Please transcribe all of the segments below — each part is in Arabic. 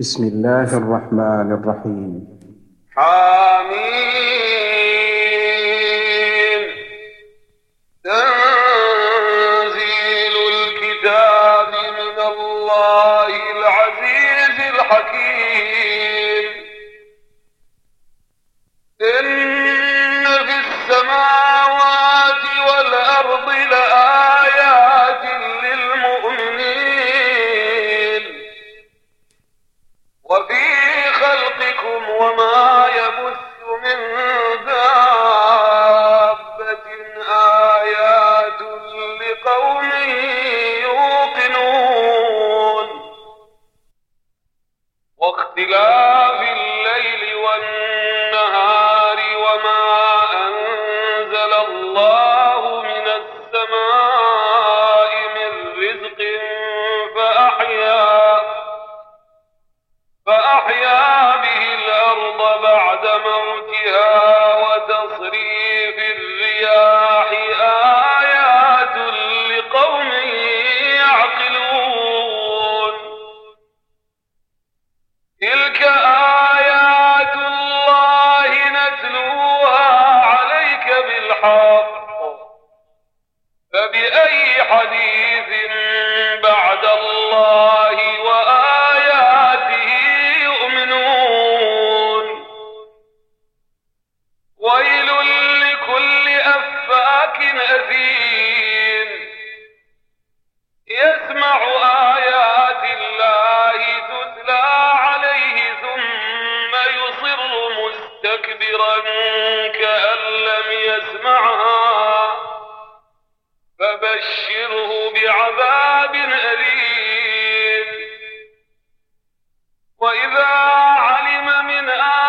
بسم الله الرحمن الرحيم. حميد موتها يصر مستكبرا كأن لم يسمعها فبشره بعذاب أليم. وإذا علم من آه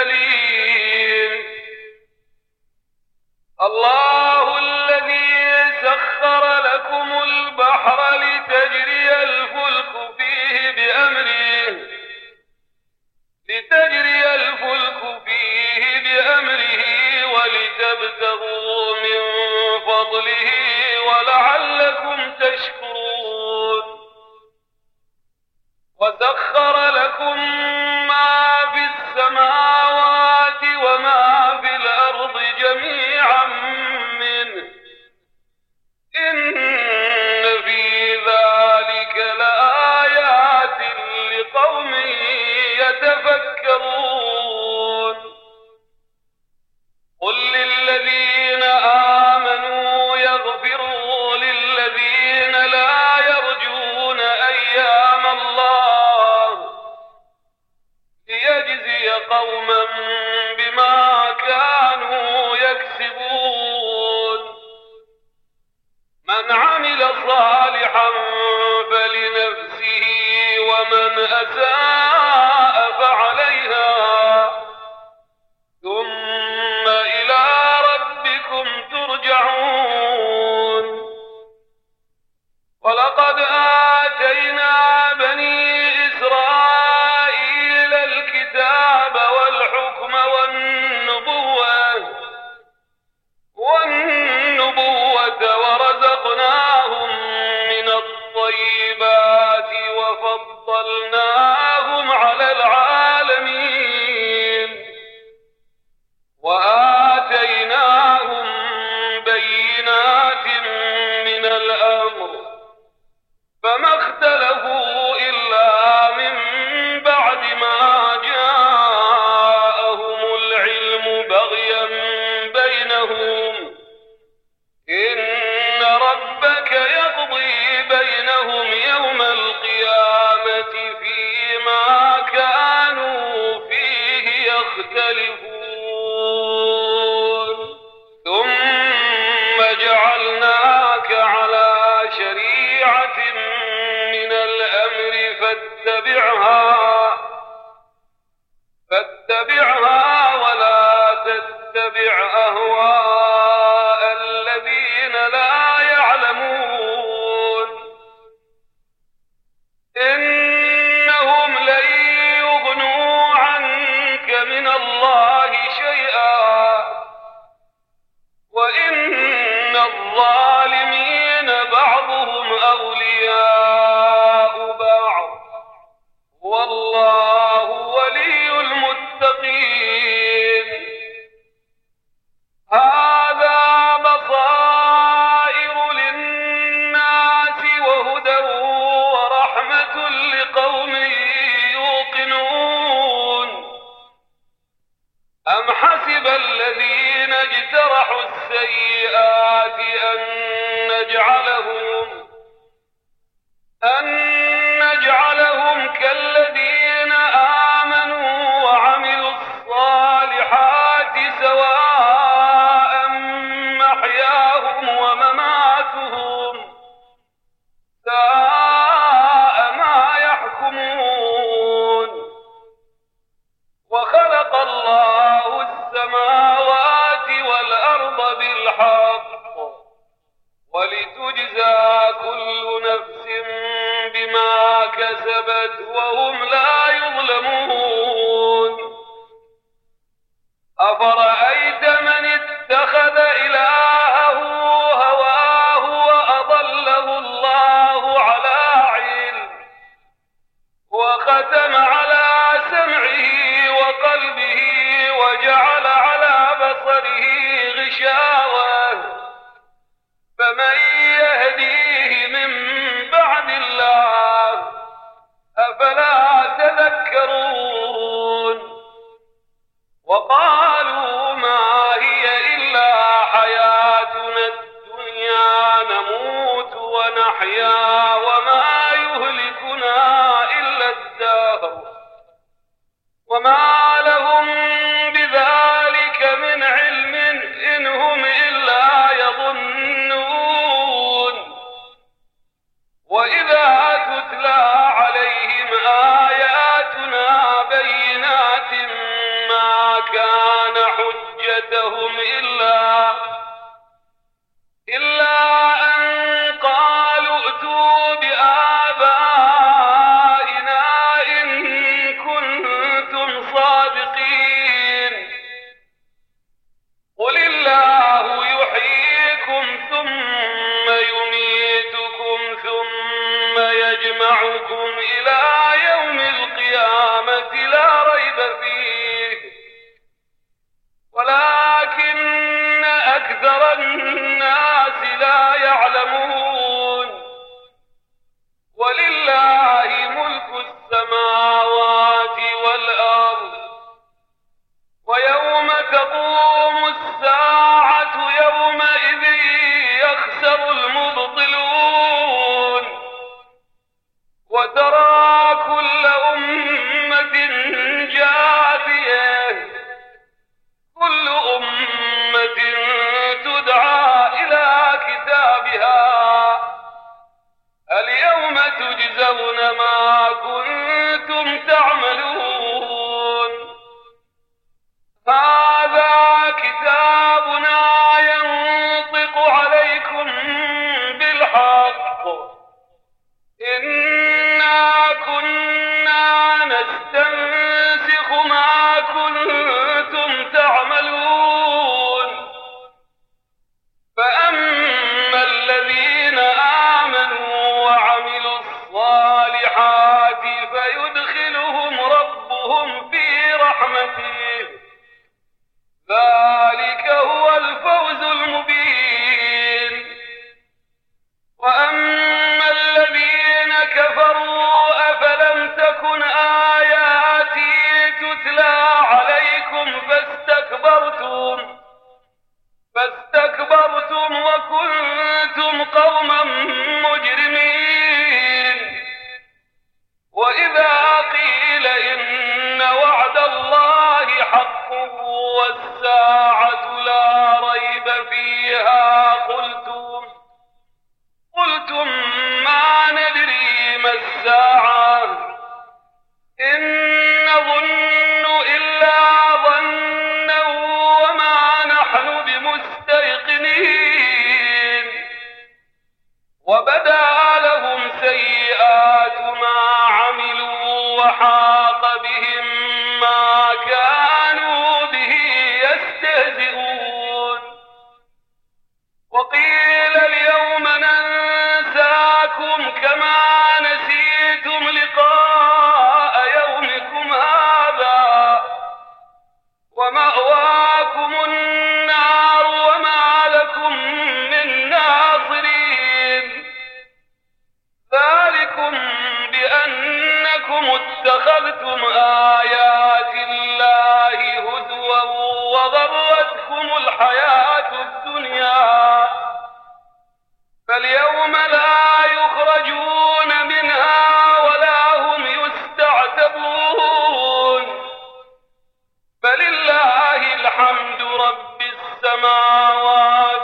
سليم صالحا فلنفسه ومن أساء اتبعها أن ذكروا أكثر الناس لا يعلمون ولله ملك السماوات والأرض ويوم تقوم الساعة يومئذ يخسر المبطلون وترى الصالحات فيدخلهم ربهم في رحمته. ذلك هو الفوز المبين. وأما الذين كفروا أفلم تكن آياتي تتلى عليكم فاستكبرتم. فاستكبرتم وكنتم قوما لا ريب فيها. قلتم قلتم ما ندري ما الساعة اتخذتم آيات الله هدوا وغرتكم الحياة الدنيا. فاليوم لا يخرجون منها ولا هم يستعتبون. فلله الحمد رب السماوات